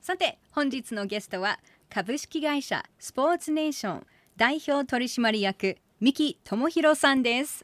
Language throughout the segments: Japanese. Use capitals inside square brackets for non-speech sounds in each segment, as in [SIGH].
さて本日のゲストは株式会社スポーツネーション代表取締役三木智弘さんです。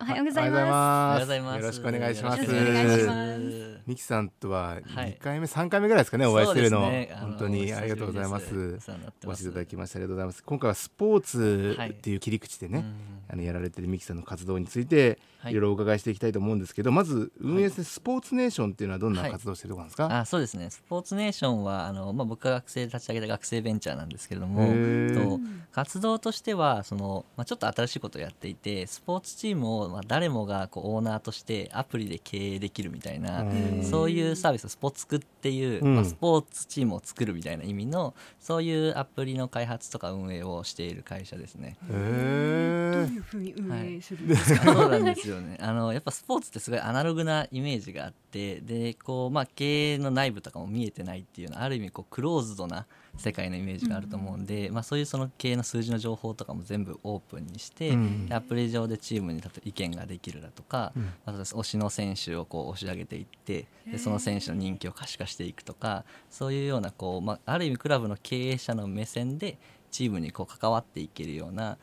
おはようございます。おはようございます。よろしくお願いしますミキさんとははい。2回目、三回目ぐらいですかねお会いしてるの、ね本当にありがとうございます。お越しいただきましてありがとうございます。今回はスポーツっていう切り口でね、うん。あのやられてるミキさんの活動についてはい。いろいろお伺いしていきたいと思うんですけど、まず運営するスポーツネーションっていうのはどんなはい。活動してるところなんですか、あそうですね。スポーツネーションはあの、まあ、僕が学生で立ち上げた学生ベンチャーなんですけれども活動としてはその、まあ、ちょっと新しいことをやっていてスポーツチームを、まあ、誰もがこうオーナーとしてアプリで経営できるみたいな、うんそういうサービススポツクっていう、うん。まあ、スポーツチームを作るみたいな意味のそういうアプリの開発とか運営をしている会社ですね。どういうふうに運営するんですか、[LAUGHS] そうなんですよね。あのやっぱスポーツってすごいアナログなイメージがあってでこう、まあ、経営の内部とかも見えてないっていうのはある意味こうクローズドな世界のイメージがあると思うんで、まあ、そういうその経営の数字の情報とかも全部オープンにして、うんでアプリ上でチームに意見ができるだとか、うん。あと推しの選手をこう押し上げていってでその選手の人気を可視化していくとかそういうようなこう、まあ、ある意味クラブの経営者の目線でチームにこう関わっていけるような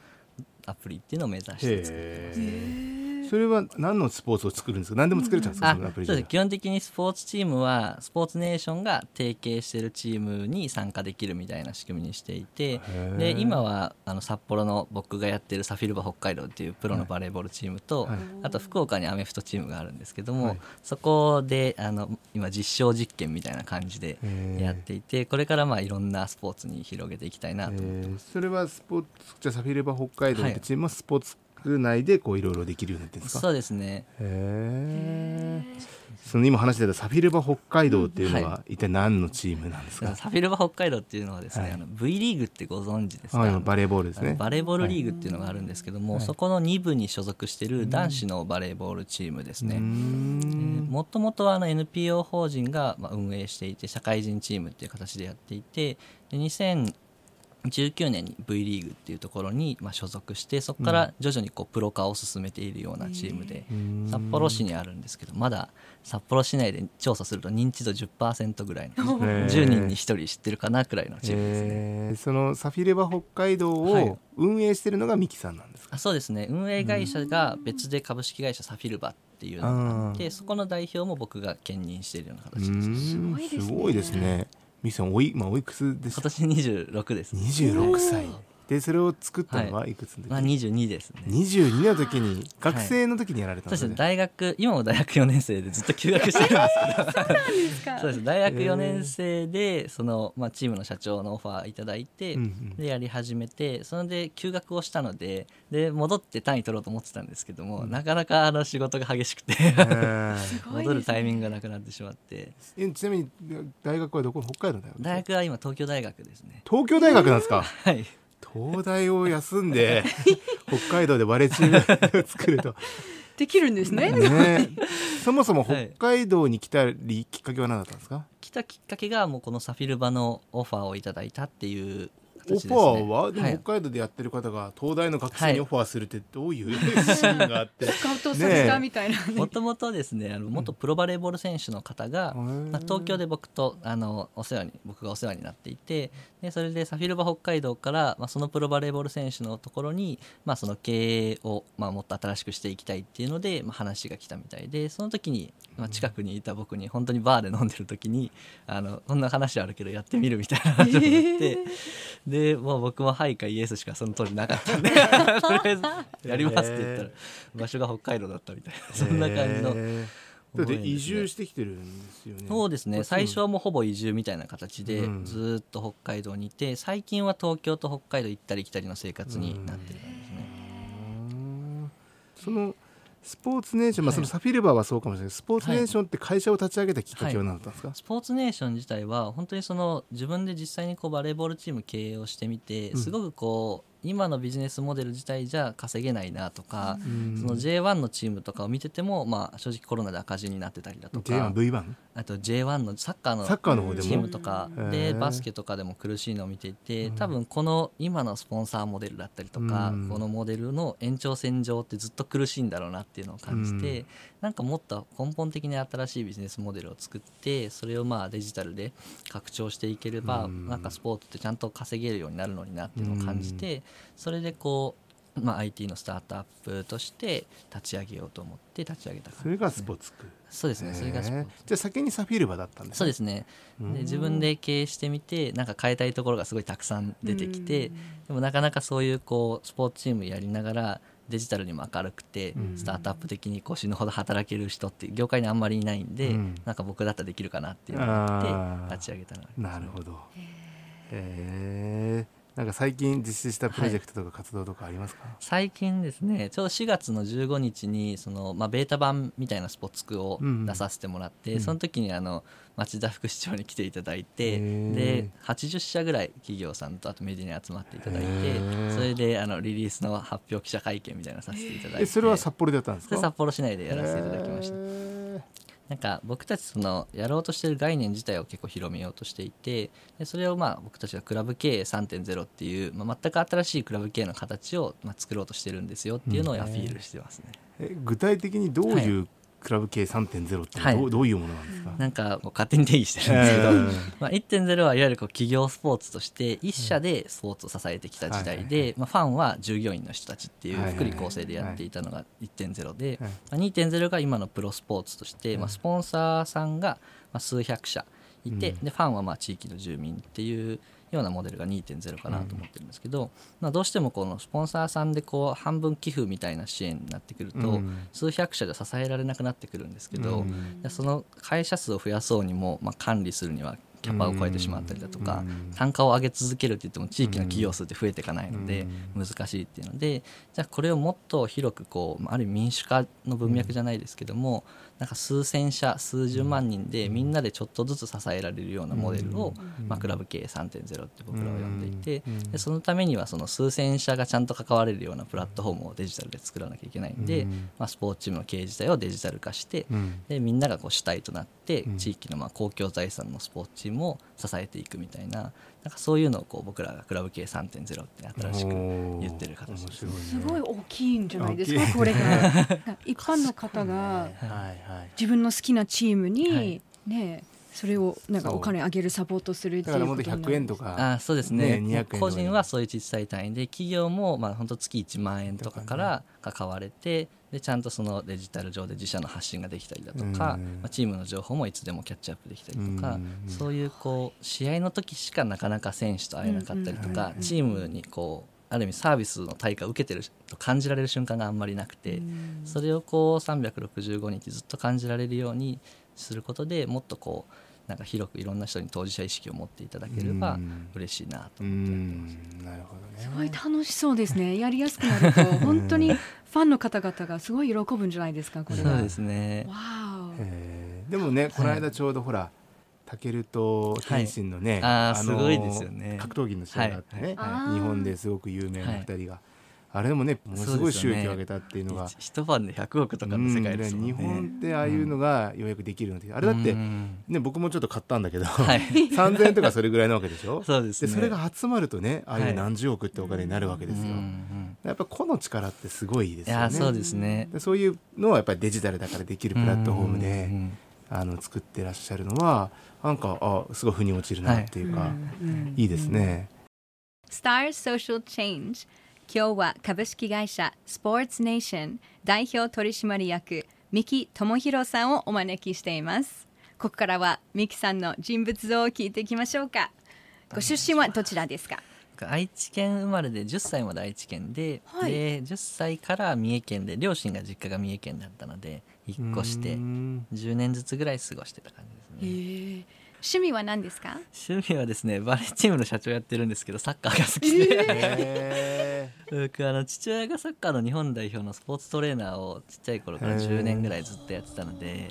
アプリっていうのを目指して作ってますね。それは何のスポーツを作るんですか？何でも作れちゃうんですか、あそのアプリ上そうです。基本的にスポーツチームはスポーツネーションが提携しているチームに参加できるみたいな仕組みにしていてー。で今はあの札幌の僕がやってるサフィルバ北海道っていうプロのバレーボールチームと、はい。あと福岡にアメフトチームがあるんですけども、はい。そこであの今実証実験みたいな感じでやっていてこれからまあいろんなスポーツに広げていきたいなと思ってえー。それはスポーツじゃあサフィレバ北海道ってチームはスポーツ内でこういろいろできるようになってるんですかそうですね。へえその今話してたサフィルバ北海道っていうのは一体何のチームなんですか、サフィルバ北海道っていうのはですね、はい。あの V リーグってご存知ですか、はいバレーボールですね。バレーボールリーグっていうのがあるんですけども、はい。そこの2部に所属している男子のバレーボールチームですね。ん。もともとはあの NPO 法人がまあ運営していて社会人チームっていう形でやっていてで2019年に V リーグっていうところにまあ所属してそこから徐々にこうプロ化を進めているようなチームでうん札幌市にあるんですけどまだ札幌市内で調査すると認知度10%ぐらいのへー。10人に1人知ってるかなくらいのチームですね。えー。そのサフィレバ北海道はい。を運営してるのがミキさんなんですか、あそうですね。運営会社が別で株式会社サフィルバっていうのがあっあてそこの代表も僕が兼任しているようなう形です。ーん。ごいですね。すごいですねミキさんおい,、まあ、おいくつですか？今年26です、26歳でそれを作ったのはい。くつの時、まあ、22ですね。22の時に学生の時にやられたんですね、そうです。ね大学今も大学4年生でずっと休学してるんですけど。[LAUGHS] ですか。そうです。大学4年生でその、まあ、チームの社長のオファーいただいて、うんうん。でやり始めてそれで休学をしたのでで戻って単位取ろうと思ってたんですけども、なかなかあの仕事が激しくて。戻るタイミングがなくなってしまって。えちなみに大学はどこ？北海道だよ大学は今東京大学ですね。東京大学なんですか？はい東大を休んで [LAUGHS] 北海道でバレーチームを作ると。できるんですね。ね。そもそもはい北海道に来たりきっかけは何だったんですか、来たきっかけがもうこのサフィルバのオファーをいただいたっていう形です、ね、ァーは、でもはい。北海道でやってる方が東大の学生はい。にオファーするってどういう [LAUGHS] シーンがあって、もともとですねあの元プロバレーボール選手の方が、へーまあ、東京で僕とあのお世話に僕がお世話になっていてでそれでサフィルバ北海道から、まあ、そのプロバレーボール選手のところに、まあ、その経営を、まあ、もっと新しくしていきたいっていうので、まあ、話が来たみたいでその時に、まあ、近くにいた僕に本当にバーで飲んでる時にあのこんな話あるけどやってみるみたいな話を言って、でもう僕も「はい」か「イエス」しかその当時なかったんで [LAUGHS] とりあえず「やります」って言ったら場所が北海道だったみたいなそんな感じの。へー。だって移住してきてるんですよね。そうですね。最初はもうほぼ移住みたいな形でうん。ずーっと北海道にいて最近は東京と北海道行ったり来たりの生活になってる感じですね。うんそのスポーツネーション、まあ、はい。そのサフィルバーはそうかもしれない。スポーツネーションって会社を立ち上げたきっかけは何だったんですか、スポーツネーション自体は本当にその自分で実際にこうバレーボールチーム経営をしてみてうん。すごくこう今のビジネスモデル自体じゃ稼げないなとか、うん。その J1 のチームとかを見てても、まあ、正直コロナで赤字になってたりだとか J1V1 あと J1 のサッカーのサッカーの方でも？チームとかでバスケとかでも苦しいのを見ていてうん。多分この今のスポンサーモデルだったりとかうん。このモデルの延長線上ってずっと苦しいんだろうなっていうのを感じてなんかもっと根本的に新しいビジネスモデルを作ってそれをまあデジタルで拡張していければうん。なんかスポーツってちゃんと稼げるようになるのになっていうのを感じてそれでこうまあ IT のスタートアップとして立ち上げようと思って立ち上げた感じそれがスポツク。そうですね。それがスポーツじゃあ先にサフィルバーだったんですそうですすね。で自分で経営してみてなんか変えたいところがすごいたくさん出てきてでもなかなかそういうこうスポーツチームやりながらデジタルにも明るくてうん。スタートアップ的にこう死ぬほど働ける人って業界にあんまりいないんでうん。なんか僕だったらできるかなっていうのがああー。って立ち上げたのなるほど。へえなんか最近実施したプロジェクトとか活動とかありますか、最近ですねちょうど4月の15日にその、まあ、ベータ版みたいなスポーツクを出させてもらって、うん。その時にあの町田副市長に来ていただいてで80社ぐらい企業さんとあとメディアに集まっていただいてそれであのリリースの発表記者会見みたいなのさせていただいてえそれは札幌でやったんですか？札幌市内でやらせていただきました。へなんか僕たちそのやろうとしてる概念自体を結構広めようとしていてでそれをまあ僕たちがクラブ経営3.0っていう、まあ、全く新しいクラブ経営の形をまあ作ろうとしてるんですよっていうのをアピールしてますね。ーえ具体的にどういうクラブ系3.0ってどう,、はい。どういうものなんですか、なんか勝手に定義してるんですけど、えー [LAUGHS] まあ、1.0はいわゆるこう企業スポーツとして一社でスポーツを支えてきた時代で、まあ、ファンは従業員の人たちっていう福利厚生でやっていたのが1.0で、はい。まあ、2.0が今のプロスポーツとして、まあ、スポンサーさんがまあ数百社いて、うん。でファンはまあ地域の住民っていうようなモデルが2.0かなと思ってるんですけど、まあ、どうしてもこのスポンサーさんでこう半分寄付みたいな支援になってくると、うん。数百社じゃ支えられなくなってくるんですけど、うん。でその会社数を増やそうにも、まあ、管理するにはキャパを超えてしまったりだとか、うん。単価を上げ続けるって言っても地域の企業数って増えていかないので難しいっていうのでじゃあこれをもっと広くこうまあある意味民主化の文脈じゃないですけども、なんか数千社数十万人でみんなでちょっとずつ支えられるようなモデルを、まあ、クラブ経営3.0って僕らは呼んでいて、うん。でそのためにはその数千社がちゃんと関われるようなプラットフォームをデジタルで作らなきゃいけないんで、うん。まあ、スポーツチームの経営自体をデジタル化して、うん。でみんながこう主体となってうん。地域のまあ公共財産のスポーツチームを支えていくみたいななんかそういうのをこう僕らがクラブ系3.0って新しく言ってる形ですね。すごい大きいんじゃないですかこれが。[LAUGHS] 一般の方が自分の好きなチームに、はい。ねそれをなんかお金あげるサポートするっていうだからもっとことになる100円とか。あそうですね。ね200円とか。個人はそういう小さい単位で企業もまあ本当月1万円とかから関われてでちゃんとそのデジタル上で自社の発信ができたりだとか、うん。まあ、チームの情報もいつでもキャッチアップできたりとか、うん。そういうこう試合の時しかなかなか選手と会えなかったりとうん。か、チームにこうある意味サービスの対価を受けてると感じられる瞬間があんまりなくて、それをこう365日ずっと感じられるようにすることでもっとこうなんか広くいろんな人に当事者意識を持っていただければうん。嬉しいなとう思ってやってます。んなるほどねすごい楽しそうですね。やりやすくなると。[LAUGHS] 本当にファンの方々がすごい喜ぶんじゃないですかこれは。そうですね。わでもねこの間ちょうどほらタケルと天心のね、あーのすごいですよね。格闘技の試合があってね、はい。はい。日本ですごく有名なはい二人が、あれでもねものすごい収益を上げたっていうのが。一一晩で100億とかの世界ですもんね。うん日本ってああいうのがようやくできるので、あれだって、うん。ね、僕もちょっと買ったんだけど、はい。[LAUGHS] 3000円とかそれぐらいなわけでしょ？そうですね。それが集まるとねああいうはい。何十億ってお金になるわけですよ、うんうんやっぱ個の力ってすごいですいよね。やそうですね。でそういうのはやっぱりデジタルだからできるプラットフォームで、うんうんあの作ってらっしゃるのはなんかあすごい腑に落ちるなっていうか、うん。い、いですね、Star Social Change 今日は株式会社スポーツネーション代表取締役三木智弘さんをお招きしています。ここからは三木さんの人物像を聞いていきましょうか。ご出身はどちらですか？僕愛知県生まれで10歳まで愛知県で,、はい。で10歳から三重県で両親が実家が三重県だったので引っ越してうん。10年ずつぐらい過ごしてた感じですね。趣味は何ですか？趣味はですねバレーチームの社長やってるんですけどサッカーが好きで、へ僕あの父親がサッカーの日本代表のスポーツトレーナーをちっちゃい頃から10年ぐらいずっとやってたので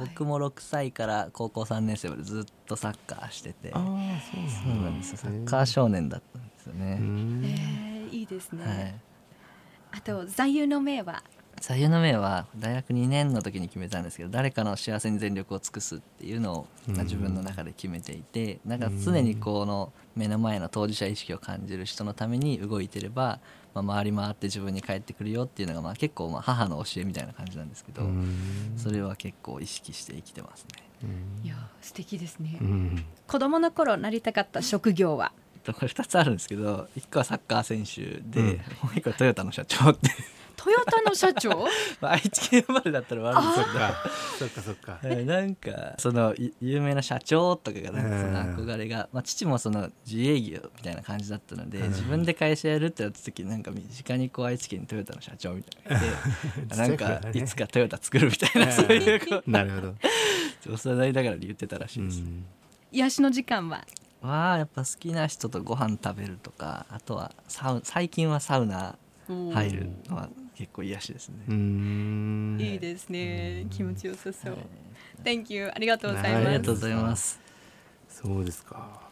僕も6歳から高校3年生までずっとサッカーしててああそうそうなんですよ。サッカー少年だったんですようね、ん。えーいいですね、はい。あと座右の銘は？座右の銘は大学2年の時に決めたんですけど誰かの幸せに全力を尽くすっていうのを、自分の中で決めていてなんか常にこの目の前の当事者意識を感じる人のために動いてれば、まあ、回り回って自分に返ってくるよっていうのがまあ結構まあ母の教えみたいな感じなんですけど、うん。それは結構意識して生きてますね。いや素敵ですね、うん。子供の頃なりたかった職業は？[LAUGHS] これ2つあるんですけど1個はサッカー選手で、うん。もう1個はトヨタの社長ってトヨタの社長？[LAUGHS] まあ愛知県生まれだったら悪い。ですけどそっか。そっかそっか。[LAUGHS] はいなんかそのい有名な社長とかがなんか憧れが、まあ、父もその自営業みたいな感じだったので、うん。自分で会社やるってなった時なんか身近にこう愛知県にトヨタの社長みたいな。のがいてなんかいつかトヨタ作るみたいなそういうこ [LAUGHS] なるほど、う幼いながらに言ってたらしういです、ん。癒しの時間は？わあやっぱ好きな人とご飯食べるとかあとはサウ最近はサウナ入るのは結構癒しですね、うん。いいですね。気持ちよさそう、はい。Thank you ありがとうございあます。りがとうございます。そうですか。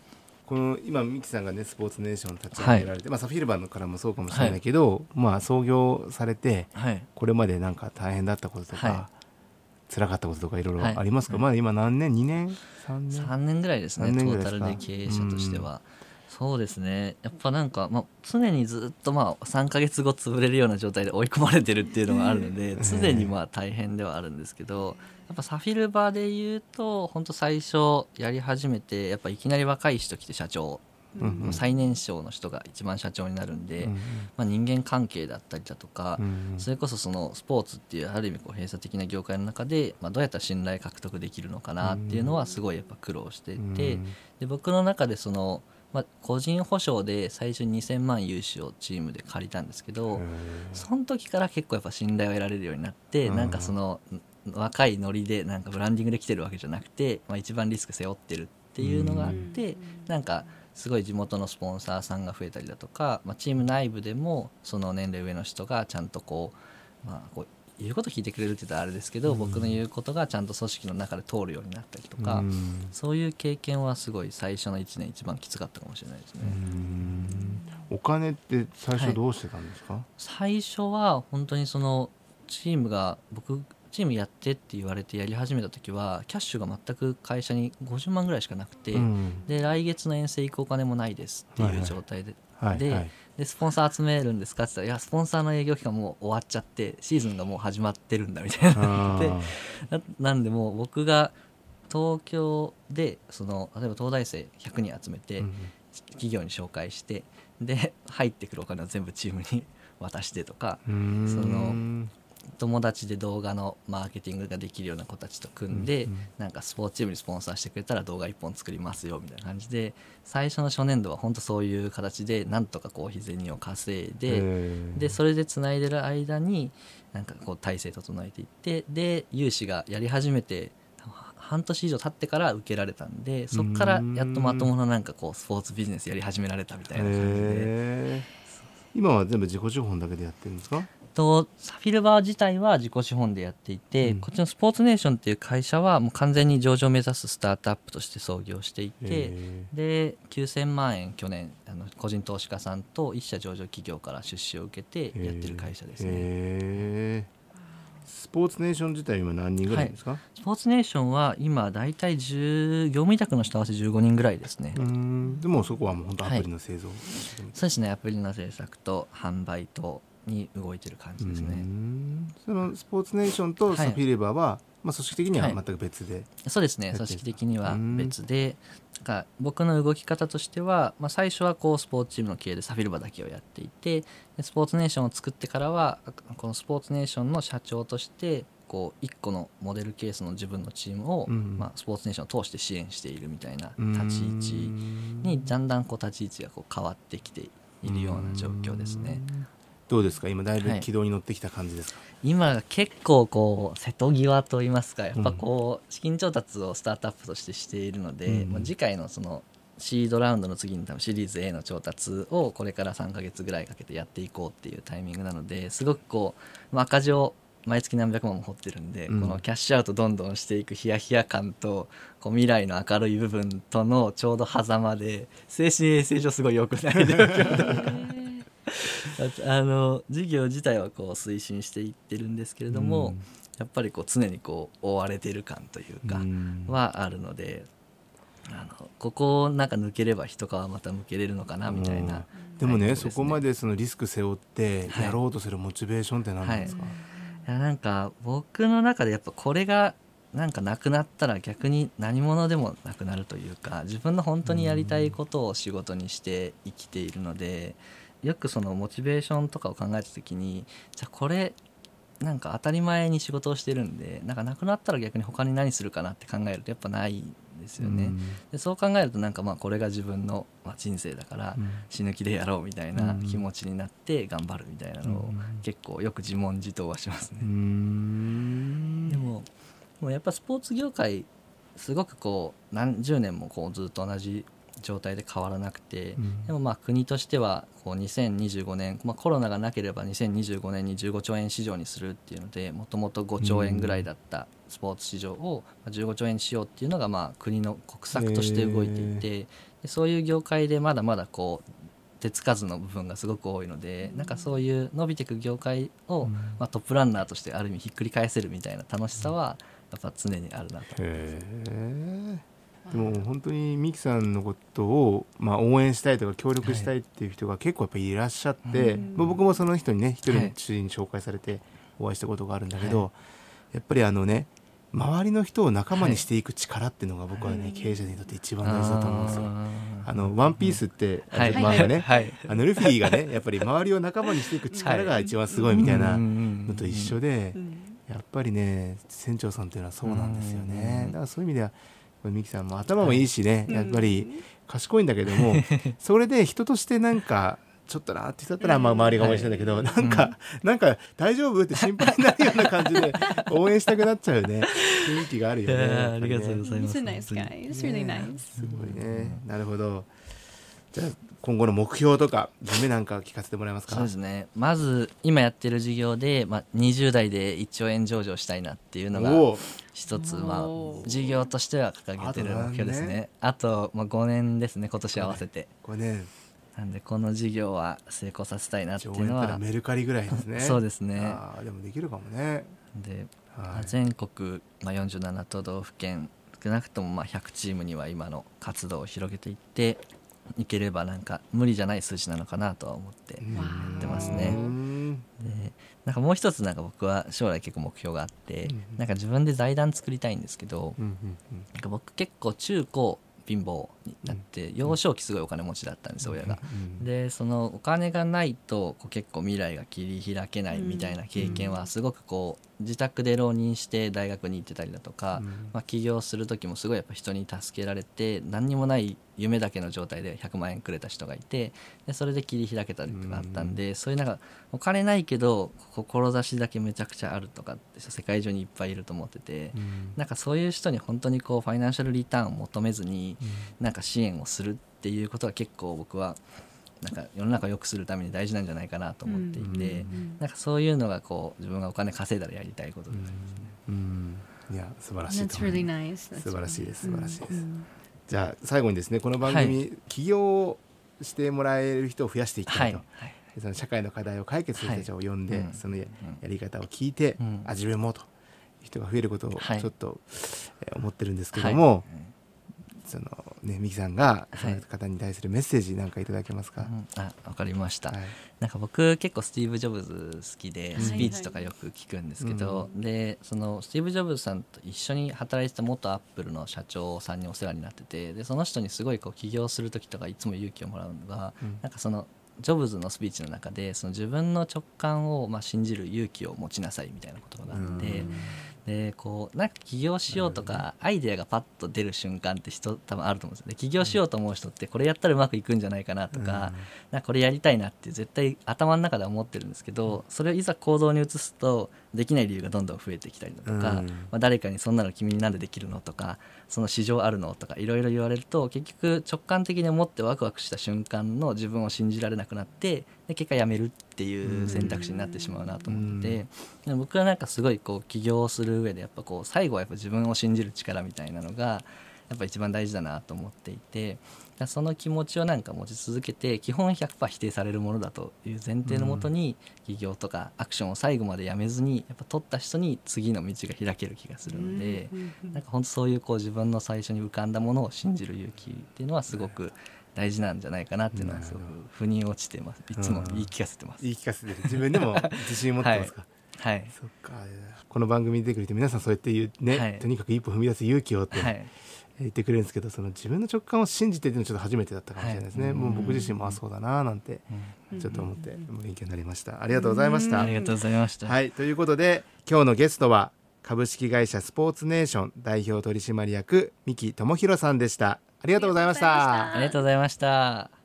この今ミキさんがねスポーツネーション立ち上げられて、まあ、サフィールバーのからもそうかもしれないけど、まあ創業されてはい。これまでなんか大変だったこととか、は辛かったこととかいろいろはい。ありますか、はい。まだ今何年？2年？3年？3年ぐらいですね3ト年ぐらいですか？ータルで経営者としては、そうですね。やっぱなんか、まあ、常にずっとまあ3か月後潰れるような状態で追い込まれてるっていうのがあるので常にまあ大変ではあるんですけどやっぱサフィルバーで言うと本当最初やり始めてやっぱいきなり若い人来て社長。うんうん。最年少の人が一番社長になるんで、うんまあ、人間関係だったりだとか、うんそれこそそのスポーツっていうある意味こう閉鎖的な業界の中で、まあ、どうやったら信頼獲得できるのかなっていうのはすごいやっぱ苦労していて、うん。で僕の中でその、まあ、個人保証で最初に2000万融資をチームで借りたんですけど、その時から結構やっぱ信頼を得られるようになって、うん。なんかその若いノリでなんかブランディングで来てるわけじゃなくて、まあ、一番リスク背負ってるっていうのがあって、なんかすごい地元のスポンサーさんが増えたりだとか、まあ、チーム内部でもその年齢上の人がちゃんとこう,、まあ、こう言うこと聞いてくれるって言ったらあれですけど、うん。僕の言うことがちゃんと組織の中で通るようになったりとか、うん。そういう経験はすごい最初の1年一番きつかったかもしれないですね。うん。お金って最初どうしてたんですか、最初は本当にそのチームが僕チームやってって言われてやり始めた時はキャッシュが全く会社に50万ぐらいしかなくて、うん。で来月の遠征行くお金もないですっていう状態で,、ではいはいでスポンサー集めるんですか？って言ったらいやスポンサーの営業期間もう終わっちゃってシーズンがもう始まってるんだみたいな。あでーななんでもう僕が東京でその例えば東大生100人集めて、うん企業に紹介してで入ってくるお金を全部チームに渡してとかうん。その友達で動画のマーケティングができるような子たちと組んで、うんうん。なんかスポーツチームにスポンサーしてくれたら動画1本作りますよみたいな感じで最初の初年度は本当そういう形でなんとかこう日銭を稼いで、えー。でそれでつないでる間になんかこう体制整えていってで融資がやり始めては半年以上経ってから受けられたんでそこからやっとまともななんかこうスポーツビジネスやり始められたみたいな感じで。今は全部自己資本だけでやってるんですか？とサフィルバー自体は自己資本でやっていて、うん。こっちのスポーツネーションっていう会社はもう完全に上場を目指すスタートアップとして創業していて、へで9000万円去年あの個人投資家さんと一社上場企業から出資を受けてーやってる会社ですね、へー。スポーツネーション自体今何人ぐらいですか、スポーツネーションは今大体10業務委託の人合わせ15人ぐらいですね、うん。でもそこはもう本当アプリの製造、そうですね。アプリの制作と販売とに動いてる感じですうね、ん。そのスポーツネーションとサフィーレバーは、まあ、組織的には全く別で、そうですね。組織的には別で。なんか僕の動き方としては、まあ、最初はこうスポーツチームの経営でサフィルバだけをやっていてでスポーツネーションを作ってからはこのスポーツネーションの社長としてこう1個のモデルケースの自分のチームを、うん。まあ、スポーツネーションを通して支援しているみたいなうん。立ち位置にだんだんこう立ち位置がこう変わってきているような状況ですね。どうですか？今だいぶはい。軌道に乗ってきた感じですか、今結構こう瀬戸際といいますかやっぱこう資金調達をスタートアップとしてしているので、うん。まあ、次回のそのシードラウンドの次に多分シリーズ A の調達をこれから3ヶ月ぐらいかけてやっていこうっていうタイミングなのですごくこう、まあ、赤字を毎月何百万も掘ってるんで、うん。このキャッシュアウトどんどんしていくヒヤヒヤ感とこう未来の明るい部分とのちょうど狭間で精神衛生上すごい良くない状況 [LAUGHS] [LAUGHS] あの事業自体はこう推進していってるんですけれども、うん。やっぱりこう常にこう追われてる感というかうん。はあるので、あのここをなんか抜ければ一皮また向けれるのかなみたいな、でもね、はいそこまでそのリスク背負ってはい。やろうとするモチベーションって何なんですか、いやなんか僕の中でやっぱこれがなんかなくなったら逆に何者でもなくなるというか自分の本当にやりたいことを仕事にして生きているのでよくそのモチベーションとかを考えた時にじゃあこれなんか当たり前に仕事をしてるんでなんかなくなったら逆に他に何するかなって考えるとやっぱないんですよね。でそう考えるとなんかまあこれが自分のまあ人生だからうん。死ぬ気でやろうみたいな気持ちになって頑張るみたいなのをうん。結構よく自問自答はしますね。うー。ん。でももうやっぱスポーツ業界すごくこう何十年もこうずっと同じ状態で変わらなくて、うん。でもまあ国としてはこう2025年、まあ、コロナがなければ2025年に15兆円市場にするっていうのでもともと5兆円ぐらいだったスポーツ市場をまあ15兆円にしようっていうのがまあ国の国策として動いていて、でそういう業界でまだまだこう手つかずの部分がすごく多いのでなんかそういう伸びていく業界を、うん。まあ、トップランナーとしてある意味ひっくり返せるみたいな楽しさはやっぱ常にあるなと。へえでも本当にミキさんのことを、まあ、応援したいとか協力したいっていう人が結構やっぱりいらっしゃって、うん。まあ僕もその人にね一人はいの知人に紹介されてお会いしたことがあるんだけど、やっぱりあのね周りの人を仲間にしていく力っていうのが僕はね、はい。経営者にとって一番大事だと思うんですよ。あのワンピースって、あのはい。漫画ね、はい。あのルフィがねやっぱり周りを仲間にしていく力が一番すごいみたいなのと一緒で、やっぱりね船長さんっていうのはそうなんですよね、うん。だからそういう意味ではミキさんも頭もいいしね、うん。やっぱり賢いんだけども、それで人としてなんかちょっとなって人だったらまあ周りが応援してんだけど、なんか、なんか大丈夫って心配になるような感じで応援したくなっちゃうよね。[LAUGHS] 雰囲気があるいよねありがとうございます。He's a nice guy. It's really ね nice. すごいね、なるほど。じゃあ今後の目標とか夢なんか聞かせてもらえますか？そうですね。まず今やってる事業で、まあ、20代で1兆円上場したいなっていうのが一つ、まあ事業としては掲げてる目標です何ね。あと、まあ、5年ですね今年合わせて。これねなんでこの事業は成功させたいなっていうのは。メルカリぐらいですね。[LAUGHS] そうですね。あーでもできるかもね。で、はい。全国、まあ、47都道府県少なくともまあ100チームには今の活動を広げていっていければなんか無理じゃない数字なのかなとは思ってうん。やってますね。うん。でなんかもう一つなんか僕は将来結構目標があって、うんなんか自分で財団作りたいんですけど、なんか僕結構中高貧乏になって、幼少期すごいお金持ちだったんです、親が。うんでそのお金がないとこう結構未来が切り開けないみたいな経験はすごくこう自宅で浪人して大学に行ってたりだとか、うん。まあ、起業する時もすごいやっぱ人に助けられて何にもない夢だけの状態で100万円くれた人がいてでそれで切り開けたりとかあったんで、そういうなんかお金ないけど志だけめちゃくちゃあるとかって世界中にいっぱいいると思ってて、うん。なんかそういう人に本当にこうファイナンシャルリターンを求めずになんか支援をするっていうことは結構僕はなんか世の中を良くするために大事なんじゃないかなと思っていて、うんなんかそういうのがこう自分がお金稼いだらやりたいことで、うん。いや素晴らしい really nice. 素晴らしいです素晴らしいです。うん。じゃあ最後にですねこの番組、起業してもらえる人を増やしていきたはいいと、はい。でその社会の課題を解決する人たちを呼んで、はいうん。そのやり方を聞いて、うん。あ自分もという人が増えることをちはい。ょっと、えー思ってるんですけども、はいそのねミキさんがそはい。の方に対するメッセージなんかいただけますか、うん。あわかりました、はい。なんか僕結構スティーブ・ジョブズ好きでうん。スピーチとかよく聞くんですけど、でそのスティーブ・ジョブズさんと一緒に働いてた元アップルの社長さんにお世話になっててでその人にすごいこう起業する時とかいつも勇気をもらうのが、うん。なんかそのジョブズのスピーチの中でその自分の直感をまあ信じる勇気を持ちなさいみたいな言葉があって、でこうなんか起業しようとかアイデアがパッと出る瞬間って人多分あると思うんですよ。ね起業しようと思う人ってこれやったらうまくいくんじゃないかなとか,、なんかこれやりたいなって絶対頭の中では思ってるんですけどそれをいざ行動に移すとできない理由がどんどん増えてきたりだとか、うん。まあ、誰かにそんなの君になんでできるのとかその市場あるのとかいろいろ言われると結局直感的に思ってワクワクした瞬間の自分を信じられなくなってで結果辞めるっていう選択肢になってしまうなと思ってて、で僕はなんかすごいこう起業する上でやっぱこう最後はやっぱ自分を信じる力みたいなのがやっぱ一番大事だなと思っていてその気持ちをなんか持ち続けて基本100%否定されるものだという前提のもとに起業とかアクションを最後までやめずにやっぱ取った人に次の道が開ける気がするのでなんか本当そういうこう自分の最初に浮かんだものを信じる勇気っていうのはすごく大事なんじゃないかなっていうのはすごく腑に落ちてます。いつも言い聞かせてます。言い聞かせてる。自分でも自信持ってますか、はい。そっか。この番組に出てくれて皆さんそうやって言うね、はい。とにかく一歩踏み出す勇気をって。はい言ってくれるんですけど、その自分の直感を信じてっていうのはちょっと初めてだったかもしれないですね、はい。もう僕自身もあそうだななんてうん。ちょっと思って勉強になりました。ありがとうございました、ありがとうございました。はい。ということで今日のゲストは株式会社スポーツネーション代表取締役三木智博さんでした。ありがとうございました。ありがとうございました。